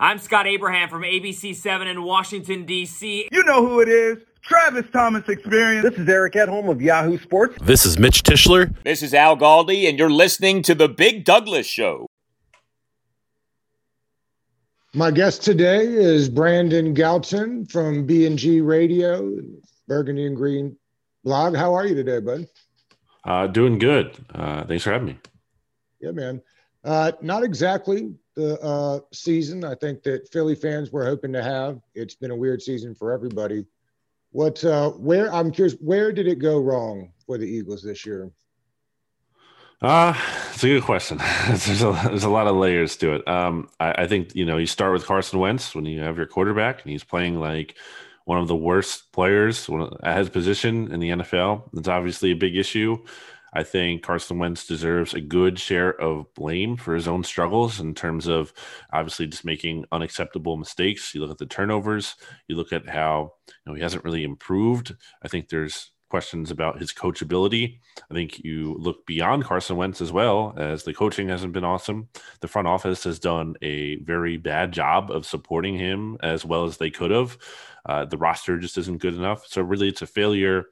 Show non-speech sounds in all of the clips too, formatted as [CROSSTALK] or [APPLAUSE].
I'm Scott Abraham from ABC7 in Washington, D.C. You know who it is. Travis Thomas Experience. This is Eric Edholm of Yahoo Sports. This is Mitch Tischler. This is Al Galdi, and you're listening to The Big Douglas Show. My guest today is Brandon Gowton from BGN Radio, Burgundy and Green blog. How are you today, bud? Uh, doing good. Uh, thanks for having me. Yeah, man. Uh, not exactly the uh, season I think that Philly fans were hoping to have. It's been a weird season for everybody. What, uh, where, I'm curious, where did it go wrong for the Eagles this year? Uh, it's a good question. [LAUGHS] there's, a, there's a lot of layers to it. Um, I, I think, you know, you start with Carson Wentz when you have your quarterback and he's playing like one of the worst players at his position in the NFL. It's obviously a big issue. I think Carson Wentz deserves a good share of blame for his own struggles in terms of obviously just making unacceptable mistakes. You look at the turnovers, you look at how you know he hasn't really improved. I think there's questions about his coachability. I think you look beyond Carson Wentz as well, as the coaching hasn't been awesome. The front office has done a very bad job of supporting him as well as they could have. Uh, the roster just isn't good enough. So really, it's a failure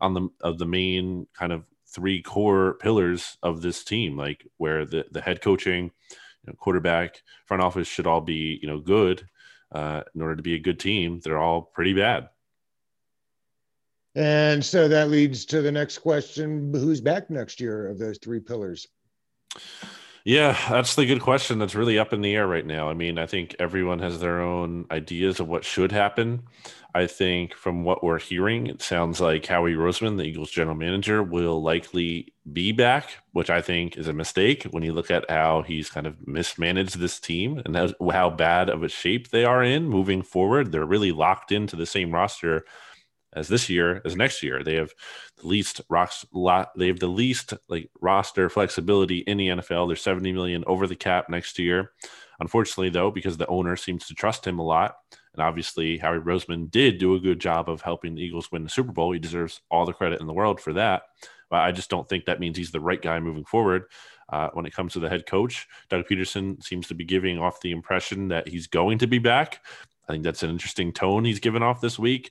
on the of the main kind of three core pillars of this team, like where the, the head coaching, you know, quarterback, front office should all be, you know, good uh, in order to be a good team. They're all pretty bad. And so that leads to the next question who's back next year of those three pillars? Yeah, that's the good question. That's really up in the air right now. I mean, I think everyone has their own ideas of what should happen. I think from what we're hearing, it sounds like Howie Roseman, the Eagles general manager, will likely be back, which I think is a mistake when you look at how he's kind of mismanaged this team and how, bad of a shape they are in moving forward. They're really locked into the same roster as this year as next year. They have the least rocks lot they have the least like roster flexibility in the NFL. They're 70 million over the cap next year. Unfortunately, though, because the owner seems to trust him a lot, and obviously Howie Roseman did do a good job of helping the Eagles win the Super Bowl. He deserves all the credit in the world for that. But I just don't think that means he's the right guy moving forward. Uh, when it comes to the head coach, Doug Pederson seems to be giving off the impression that he's going to be back. I think that's an interesting tone he's given off this week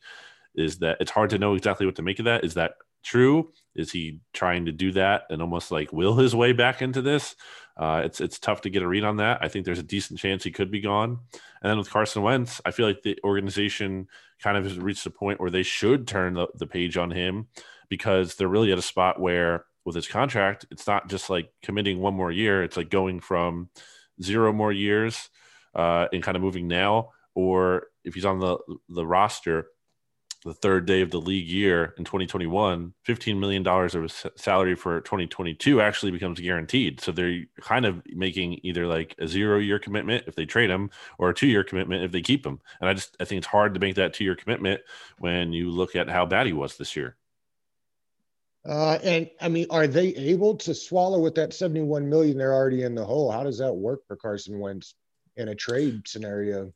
is that it's hard to know exactly what to make of that. Is that true? Is he trying to do that and almost like will his way back into this? Uh, it's it's tough to get a read on that. I think there's a decent chance he could be gone. And then with Carson Wentz, I feel like the organization kind of has reached a point where they should turn the, the page on him because they're really at a spot where with his contract, it's not just like committing one more year. It's like going from zero more years uh, and kind of moving now, or if he's on the the roster, the third day of the league year in 2021, $15 million of salary for 2022 actually becomes guaranteed. So they're kind of making either like a zero year commitment if they trade him or a two year commitment if they keep him. And I just, I think it's hard to make that two year commitment when you look at how bad he was this year. Uh, and I mean, are they able to swallow with that 71 million they're already in the hole? How does that work for Carson Wentz in a trade scenario?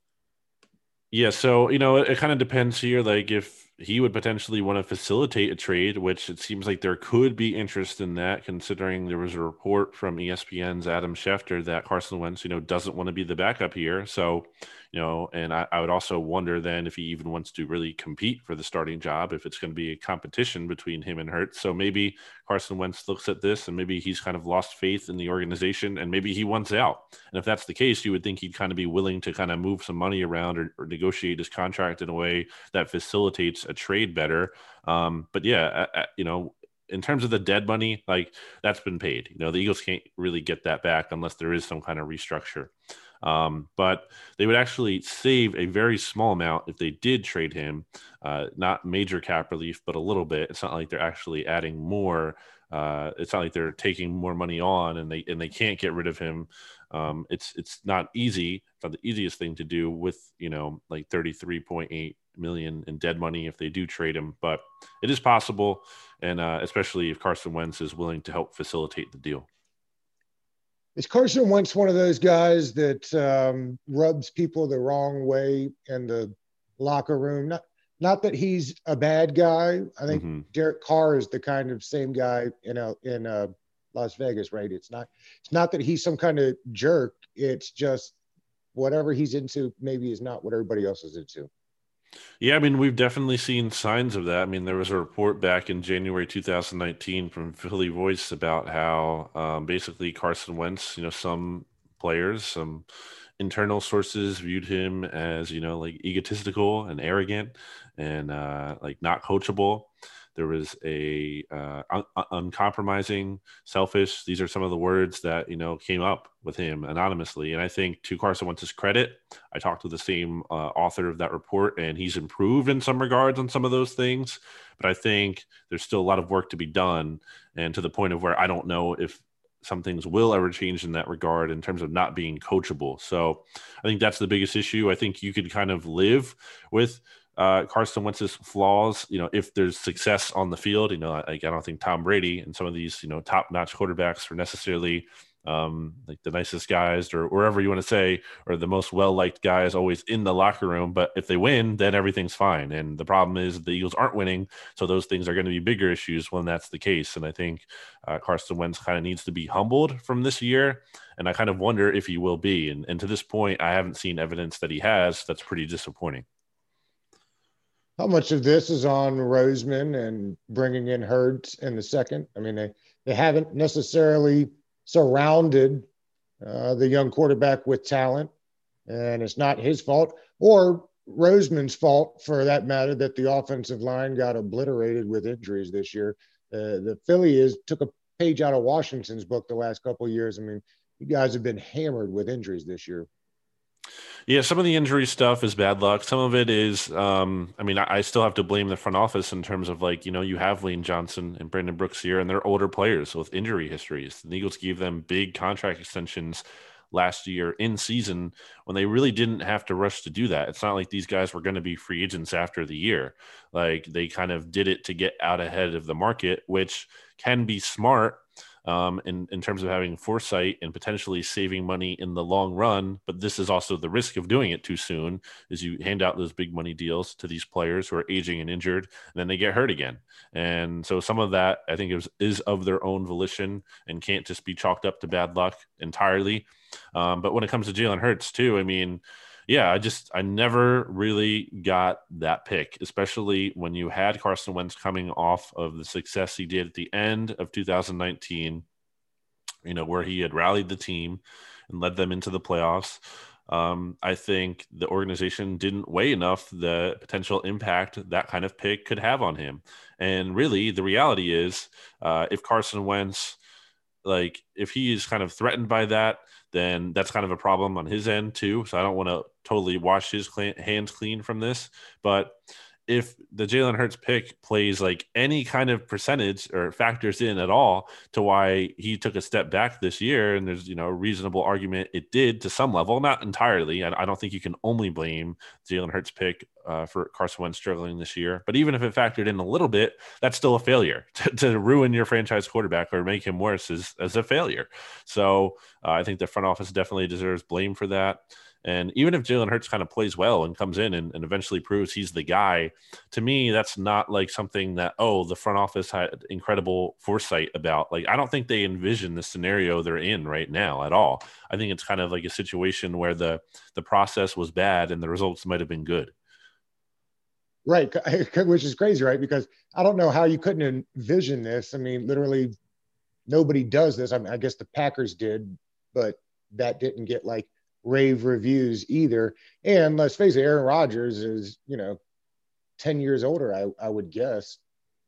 Yeah, so you know, it, it kind of depends here. Like if he would potentially want to facilitate a trade, which it seems like there could be interest in that, considering there was a report from ESPN's Adam Schefter that Carson Wentz, you know, doesn't want to be the backup here. So you know, and I, I, would also wonder then if he even wants to really compete for the starting job, if it's going to be a competition between him and Hurts. So maybe Carson Wentz looks at this and maybe he's kind of lost faith in the organization and maybe he wants out. And if that's the case, you would think he'd kind of be willing to kind of move some money around or, or negotiate his contract in a way that facilitates a trade better. Um, but yeah, I, I, you know, in terms of the dead money, like that's been paid. You know, the Eagles can't really get that back unless there is some kind of restructure. Um, but they would actually save a very small amount if they did trade him. Uh, not major cap relief, but a little bit. It's not like they're actually adding more. Uh, it's not like they're taking more money on and they and they can't get rid of him. Um, it's it's not easy. It's not the easiest thing to do with you know like thirty three point eight million in dead money if they do trade him, but it is possible, and uh, especially if Carson Wentz is willing to help facilitate the deal. Is Carson Wentz one of those guys that um, rubs people the wrong way in the locker room? Not, not that he's a bad guy. I think mm-hmm. Derek Carr is the kind of same guy, you know, in uh, Las Vegas, right? It's not, it's not that he's some kind of jerk. It's just whatever he's into maybe is not what everybody else is into. Yeah, I mean, we've definitely seen signs of that. I mean, there was a report back in January 2019 from Philly Voice about how um, basically Carson Wentz, you know, some players, some internal sources viewed him as, you know, like egotistical and arrogant and uh, like not coachable. There was a uh, un- uncompromising, selfish. These are some of the words that you know came up with him anonymously. And I think to Carson Wentz's credit, I talked to the same uh, author of that report, and he's improved in some regards on some of those things. But I think there's still a lot of work to be done, and to the point of where I don't know if some things will ever change in that regard in terms of not being coachable. So I think that's the biggest issue. I think you could kind of live with uh, Carson Wentz's flaws. You know, if there's success on the field, you know, like I don't think Tom Brady and some of these, you know, top-notch quarterbacks are necessarily um, like the nicest guys or wherever you want to say, or the most well-liked guys always in the locker room. But if they win, then everything's fine. And the problem is the Eagles aren't winning, so those things are going to be bigger issues when that's the case. And I think uh, Carson Wentz kind of needs to be humbled from this year, and I kind of wonder if he will be. And, and to this point, I haven't seen evidence that he has. That's pretty disappointing how much of this is on Roseman and bringing in Hurts in the second? I mean, they, they haven't necessarily surrounded uh, the young quarterback with talent, and it's not his fault or Roseman's fault for that matter that the offensive line got obliterated with injuries this year. Uh, the Philly is took a page out of Washington's book the last couple years. I mean, you guys have been hammered with injuries this year. Yeah, some of the injury stuff is bad luck. Some of it is, um, I mean, I, I, still have to blame the front office in terms of like, you know, you have Lane Johnson and Brandon Brooks here, and they're older players with injury histories. The Eagles gave them big contract extensions last year in season when they really didn't have to rush to do that. It's not like these guys were going to be free agents after the year. Like they kind of did it to get out ahead of the market, which can be smart um, in, in terms of having foresight and potentially saving money in the long run. But this is also the risk of doing it too soon is you hand out those big money deals to these players who are aging and injured, and then they get hurt again. And so some of that I think is, is of their own volition and can't just be chalked up to bad luck entirely. Um, but when it comes to Jalen Hurts too, I mean, yeah, I just I never really got that pick, especially when you had Carson Wentz coming off of the success he did at the end of 2019, you know, where he had rallied the team and led them into the playoffs. Um, I think the organization didn't weigh enough the potential impact that kind of pick could have on him. And really, the reality is, uh, if Carson Wentz, like, if he is kind of threatened by that, then that's kind of a problem on his end too. So I don't want to totally wash his hands clean from this. But if the Jalen Hurts pick plays like any kind of percentage or factors in at all to why he took a step back this year, and there's you know a reasonable argument it did to some level, not entirely. I, I don't think you can only blame Jalen Hurts pick uh, for Carson Wentz struggling this year. But even if it factored in a little bit, that's still a failure [LAUGHS] to, to ruin your franchise quarterback or make him worse is as a failure. So uh, I think the front office definitely deserves blame for that. And even if Jalen Hurts kind of plays well and comes in and, and, eventually proves he's the guy, to me, that's not like something that, oh, the front office had incredible foresight about. Like, I don't think they envision the scenario they're in right now at all. I think it's kind of like a situation where the the process was bad and the results might have been good. Right, [LAUGHS] which is crazy, right? Because I don't know how you couldn't envision this. I mean, literally, nobody does this. I mean, I guess the Packers did, but that didn't get like rave reviews either. And let's face it, Aaron Rodgers is, you know, 10 years older, I, I would guess,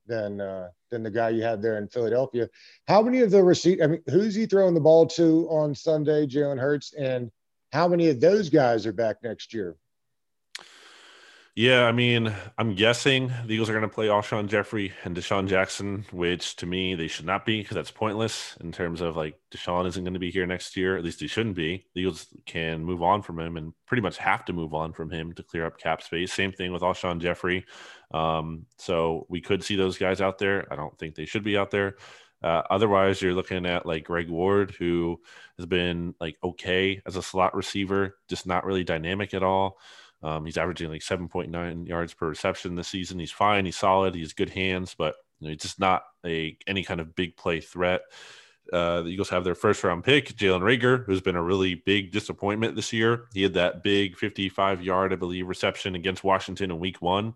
than uh, than the guy you had there in Philadelphia. How many of the receipt? I mean, who's he throwing the ball to on Sunday, Jalen Hurts, and how many of those guys are back next year? Yeah, I mean, I'm guessing the Eagles are going to play Alshon Jeffery and DeSean Jackson, which to me they should not be because that's pointless in terms of like DeSean isn't going to be here next year. At least he shouldn't be. The Eagles can move on from him and pretty much have to move on from him to clear up cap space. Same thing with Alshon Jeffery. Um, so we could see those guys out there. I don't think they should be out there. Uh, otherwise, you're looking at like Greg Ward, who has been like okay as a slot receiver, just not really dynamic at all. Um, he's averaging like 7.9 yards per reception this season. He's fine. He's solid. He has good hands, but you know, he's just not a any kind of big play threat. uh, the Eagles have their first round pick, Jalen Reagor, who's been a really big disappointment this year. He had that big 55 yard, I believe, reception against Washington in week one.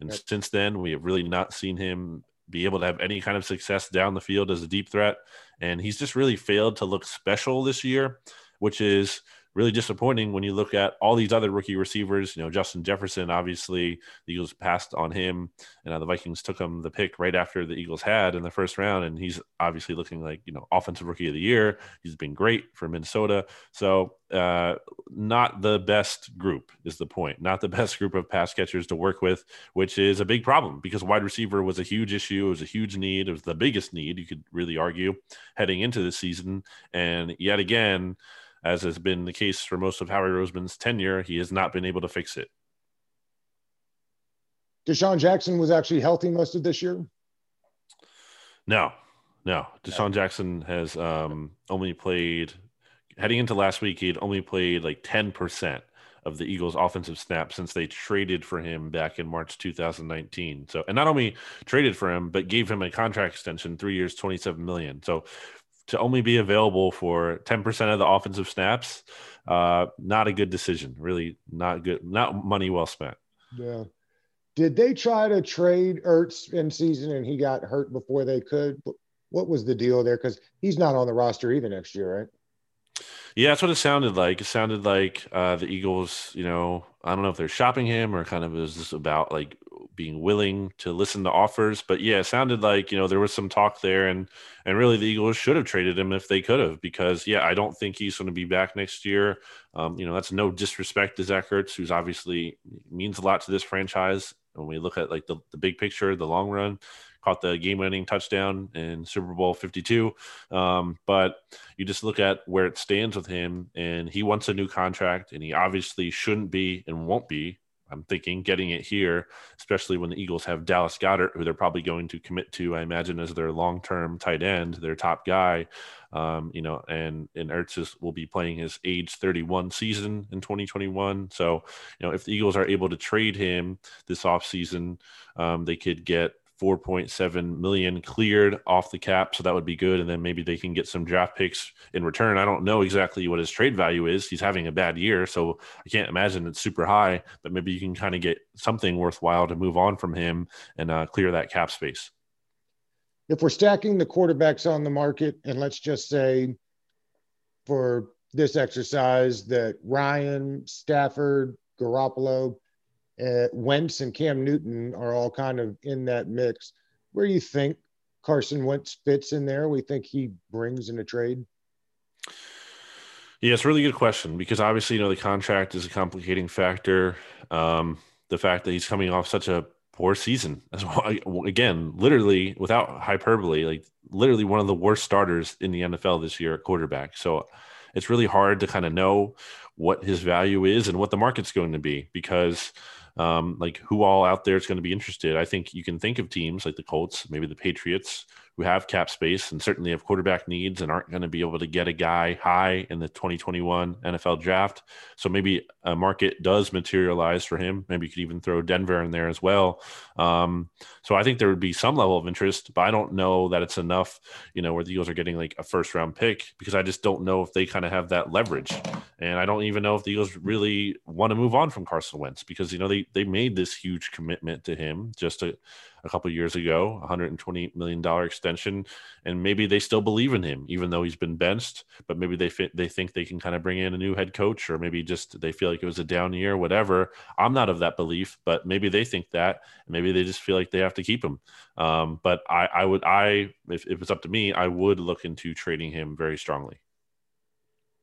And yep. since then, we have really not seen him be able to have any kind of success down the field as a deep threat. And he's just really failed to look special this year, which is really disappointing when you look at all these other rookie receivers. You know, Justin Jefferson, obviously, the Eagles passed on him, and the Vikings took him the pick right after the Eagles had in the first round, and he's obviously looking like you know offensive rookie of the year. He's been great for Minnesota. So, uh, not the best group is the point. Not the [LAUGHS] best group of pass catchers to work with, which is a big problem because wide receiver was a huge issue. It was a huge need. It was the biggest need you could really argue heading into the season, and yet again as has been the case for most of Howie Roseman's tenure, he has not been able to fix it. DeSean Jackson was actually healthy most of this year. No, no. DeSean Jackson has um, only played heading into last week. He had only played like ten percent of the Eagles' offensive snaps since they traded for him back in March 2019. So, and not only traded for him, but gave him a contract extension, three years, 27 million. So, to only be available for 10% of the offensive snaps, uh, not a good decision. Really not good, not money well spent. Yeah. Did they try to trade Ertz in season and he got hurt before they could? What was the deal there? Because he's not on the roster either next year, right? Yeah, that's what it sounded like. It sounded like uh, the Eagles, you know, I don't know if they're shopping him or kind of is this about like being willing to listen to offers. But yeah, it sounded like you know there was some talk there, and and really the Eagles should have traded him if they could have, because yeah, I don't think he's going to be back next year. Um, you know, that's no disrespect to Zach Ertz, who's obviously means a lot to this franchise. When we look at like the, the big picture, the long run, caught the game-winning touchdown in Super Bowl 52. Um, but you just look at where it stands with him, and he wants a new contract, and he obviously shouldn't be and won't be I'm thinking getting it here, especially when the Eagles have Dallas Goedert, who they're probably going to commit to, I imagine, as their long-term tight end, their top guy. Um, you know, and and Ertz is, will be playing his age 31 season in 2021. So, you know, if the Eagles are able to trade him this offseason, um, they could get 4.7 million cleared off the cap so that would be good and then maybe they can get some draft picks in return. I don't know exactly what his trade value is. He's having a bad year so i can't imagine it's super high but maybe you can kind of get something worthwhile to move on from him and uh, clear that cap space. If we're stacking the quarterbacks on the market and let's just say for this exercise that ryan stafford garoppolo uh, Wentz and Cam Newton are all kind of in that mix. Where do you think Carson Wentz fits in there? We think he brings in a trade. Yeah, it's a really good question because obviously, you know, the contract is a complicating factor. Um, the fact that he's coming off such a poor season as well. Again, literally without hyperbole, like literally one of the worst starters in the NFL this year at quarterback. So it's really hard to kind of know what his value is and what the market's going to be because um, like who all out there is going to be interested. I think you can think of teams like the Colts, maybe the Patriots, who have cap space and certainly have quarterback needs and aren't going to be able to get a guy high in the 2021 NFL draft. So maybe a market does materialize for him. Maybe you could even throw Denver in there as well. Um, so I think there would be some level of interest, but I don't know that it's enough, you know, where the Eagles are getting like a first round pick because I just don't know if they kind of have that leverage. And I don't even know if the Eagles really want to move on from Carson Wentz because, you know, they, they made this huge commitment to him just to, a couple years ago, 120 million dollar extension, and maybe they still believe in him, even though he's been benched. But maybe they fit, they think they can kind of bring in a new head coach, or maybe just they feel like it was a down year, whatever. I'm not of that belief, but maybe they think that, maybe they just feel like they have to keep him. Um, but I, I would, I if, if it's up to me, I would look into trading him very strongly.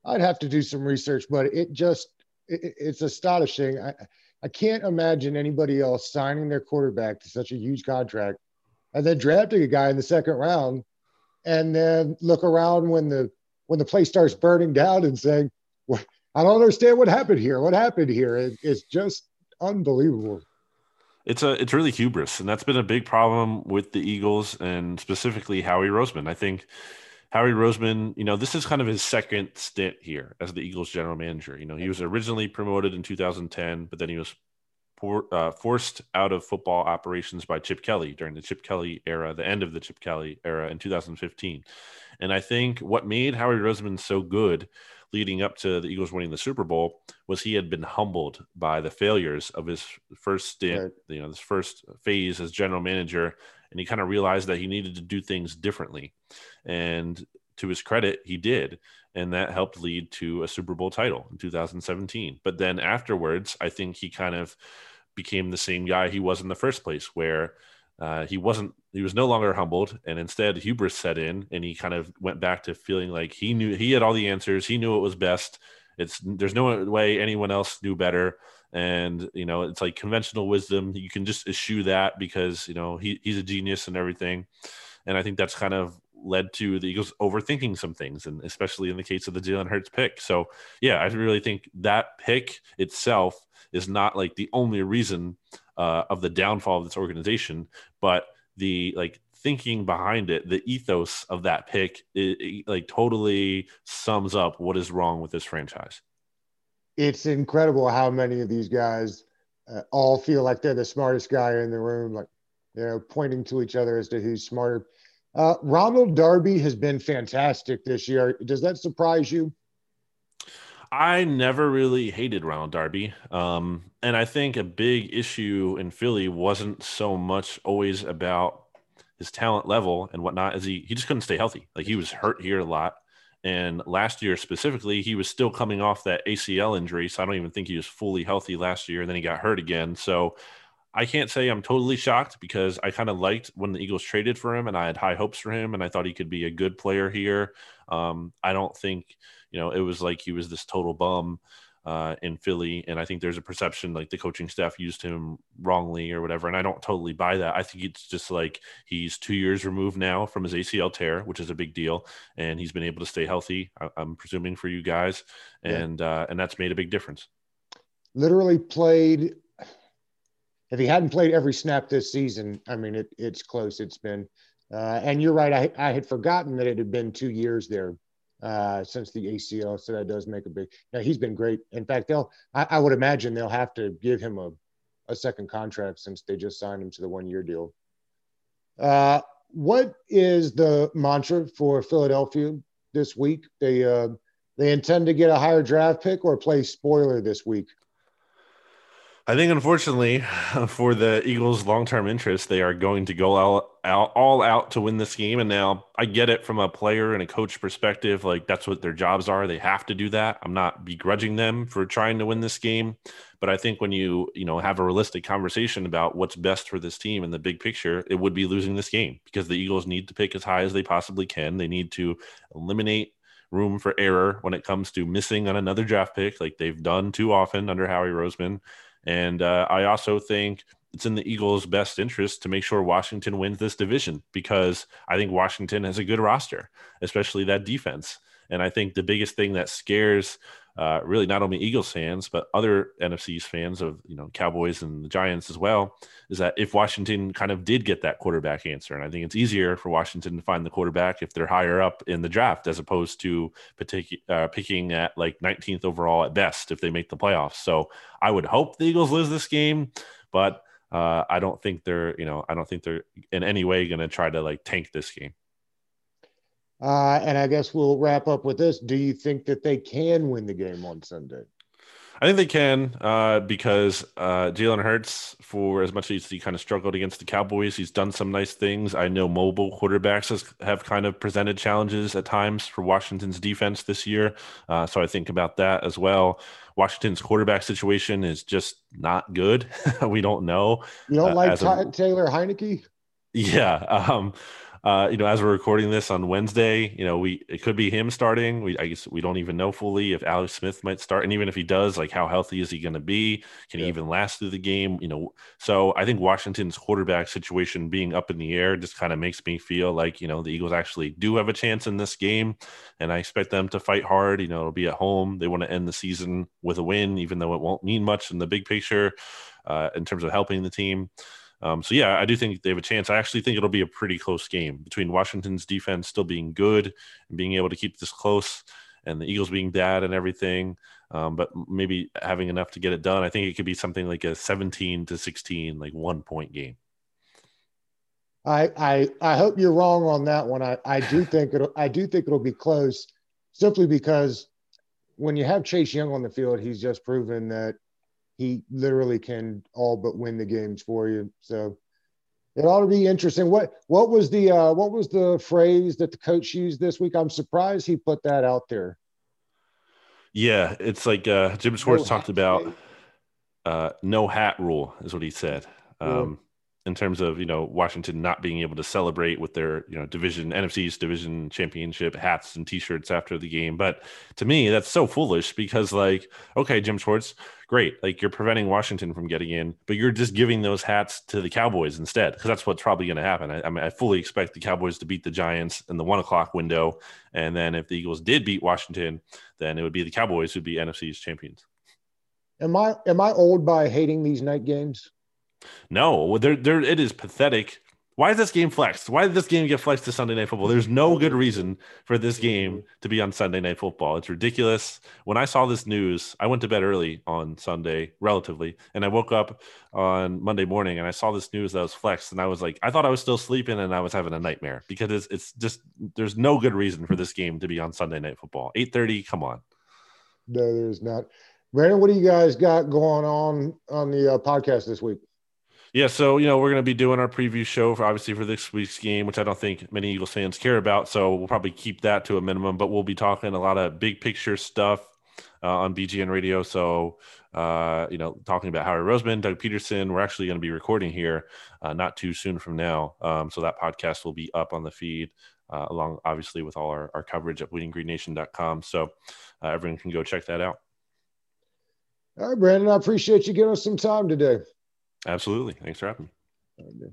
I'd have to do some research, but it just it, it's astonishing. I, I can't imagine anybody else signing their quarterback to such a huge contract and then drafting a guy in the second round and then look around when the when the place starts burning down and saying, well, I don't understand what happened here. What happened here? It, it's just unbelievable. It's a it's really hubris, and that's been a big problem with the Eagles and specifically Howie Roseman. I think Howie Roseman, you know, this is kind of his second stint here as the Eagles general manager. You know, he was originally promoted in 2010, but then he was por- uh, forced out of football operations by Chip Kelly during the Chip Kelly era, the end of the Chip Kelly era in 2015. And I think what made Howie Roseman so good leading up to the Eagles winning the Super Bowl was he had been humbled by the failures of his first stint, right. you know, this first phase as general manager, and he kind of realized that he needed to do things differently. And to his credit, he did. And that helped lead to a Super Bowl title in 2017. But then afterwards, I think he kind of became the same guy he was in the first place, where uh, he wasn't he was no longer humbled and instead hubris set in and he kind of went back to feeling like he knew he had all the answers he knew it was best it's there's no way anyone else knew better and you know it's like conventional wisdom. You can just eschew that because you know he, he's a genius and everything. And i think that's kind of led to the eagles overthinking some things and especially in the case of the jalen hurts pick. So yeah i really think that pick itself is not like the only reason uh, of the downfall of this organization, but the like thinking behind it, the ethos of that pick, it, it, like totally sums up what is wrong with this franchise. It's incredible how many of these guys uh, all feel like they're the smartest guy in the room, like you know, pointing to each other as to who's smarter. Uh, Ronald Darby has been fantastic this year. Does that surprise you? I never really hated Ronald Darby. Um, and I think a big issue in Philly wasn't so much always about his talent level and whatnot, as he, he just couldn't stay healthy. Like he was hurt here a lot. And last year specifically, he was still coming off that ACL injury. So I don't even think he was fully healthy last year. And then he got hurt again. So I can't say I'm totally shocked because I kind of liked when the Eagles traded for him and I had high hopes for him and I thought he could be a good player here. Um, I don't think, you know, it was like he was this total bum uh, in Philly. And I think there's a perception like the coaching staff used him wrongly or whatever. And I don't totally buy that. I think it's just like he's two years removed now from his ACL tear, which is a big deal. And he's been able to stay healthy, I- am presuming for you guys. And, yeah. uh, and that's made a big difference. Literally played if he hadn't played every snap this season, I mean, it, it's close. It's been, uh, and you're right. I, I had forgotten that it had been two years there uh, since the ACL, so that does make a big. Now he's been great. In fact, they'll. I, I would imagine they'll have to give him a, a second contract since they just signed him to the one year deal. Uh, what is the mantra for Philadelphia this week? They uh, they intend to get a higher draft pick or play spoiler this week. I think, unfortunately, [LAUGHS] for the Eagles' long-term interest, they are going to go all, all, all out to win this game. And now, I get it from a player and a coach perspective; like that's what their jobs are. They have to do that. I'm not begrudging them for trying to win this game, but I think when you you know have a realistic conversation about what's best for this team in the big picture, it would be losing this game because the Eagles need to pick as high as they possibly can. They need to eliminate room for error when it comes to missing on another draft pick, like they've done too often under Howie Roseman. And uh, I also think it's in the Eagles' best interest to make sure Washington wins this division because I think Washington has a good roster, especially that defense. And I think the biggest thing that scares uh, really not only Eagles fans but other NFC East fans of you know Cowboys and the Giants as well is that if Washington kind of did get that quarterback answer, and I think it's easier for Washington to find the quarterback if they're higher up in the draft as opposed to partic- uh, picking at like 19th overall at best if they make the playoffs. So I would hope the Eagles lose this game, but uh, I don't think they're you know I don't think they're in any way going to try to like tank this game. Uh, and I guess we'll wrap up with this. Do you think that they can win the game on Sunday? I think they can uh, because uh, Jalen Hurts, for as much as he kind of struggled against the Cowboys, he's done some nice things. I know mobile quarterbacks has, have kind of presented challenges at times for Washington's defense this year. Uh, so I think about that as well. Washington's quarterback situation is just not good. [LAUGHS] we don't know. You don't uh, like a, Taylor Heinicke? Yeah. [LAUGHS] Um, uh, you know, as we're recording this on Wednesday, you know, we it could be him starting. We I guess we don't even know fully if Alex Smith might start, and even if he does, like how healthy is he going to be? Can yeah. he even last through the game? You know, so I think Washington's quarterback situation being up in the air just kind of makes me feel like you know the Eagles actually do have a chance in this game, and I expect them to fight hard. You know, it'll be at home. They want to end the season with a win, even though it won't mean much in the big picture uh, in terms of helping the team. Um, so yeah, I do think they have a chance. I actually think it'll be a pretty close game between Washington's defense still being good and being able to keep this close, and the Eagles being bad and everything. um, but maybe having enough to get it done. I think it could be something like a 17 to 16, like one point game. I I I hope you're wrong on that one. I I do think it'll I do think it'll be close, simply because when you have Chase Young on the field, he's just proven that he literally can all but win the games for you. So it ought to be interesting. What what was the uh, what was the phrase that the coach used this week? I'm surprised he put that out there. Yeah, it's like uh, Jim Schwartz no talked about uh, no hat rule is what he said. Um, in terms of you know Washington not being able to celebrate with their you know division NFC East division championship hats and T-shirts after the game. But to me, that's so foolish because like, okay, Jim Schwartz, great, like you're preventing Washington from getting in, but you're just giving those hats to the Cowboys instead because that's what's probably going to happen. I, I, mean, I fully expect the Cowboys to beat the Giants in the one o'clock window, and then if the Eagles did beat Washington, then it would be the Cowboys who'd be NFC East champions. Am I am I old by hating these night games? No, there, there, it is pathetic. Why is this game flexed? Why did this game get flexed to Sunday Night Football? There's no good reason for this game to be on Sunday Night Football. It's ridiculous. When I saw this news, I went to bed early on Sunday, relatively, and I woke up on Monday morning and I saw this news that was flexed, and I was like, I thought I was still sleeping and I was having a nightmare because it's, it's just there's no good reason for this game to be on Sunday Night Football. 8:30, come on. No, there's not. Brandon, what do you guys got going on on the uh, podcast this week? Yeah, so you know we're going to be doing our preview show for obviously for this week's game, which I don't think many Eagles fans care about. So we'll probably keep that to a minimum, but we'll be talking a lot of big picture stuff uh, on BGN Radio. So uh, you know, talking about Howie Roseman, Doug Pederson. We're actually going to be recording here uh, not too soon from now, um, so that podcast will be up on the feed. Uh, along obviously with all our, our coverage at bleedinggreennation.com. So uh, everyone can go check that out. All right, Brandon, I appreciate you giving us some time today. Absolutely. Thanks for having me.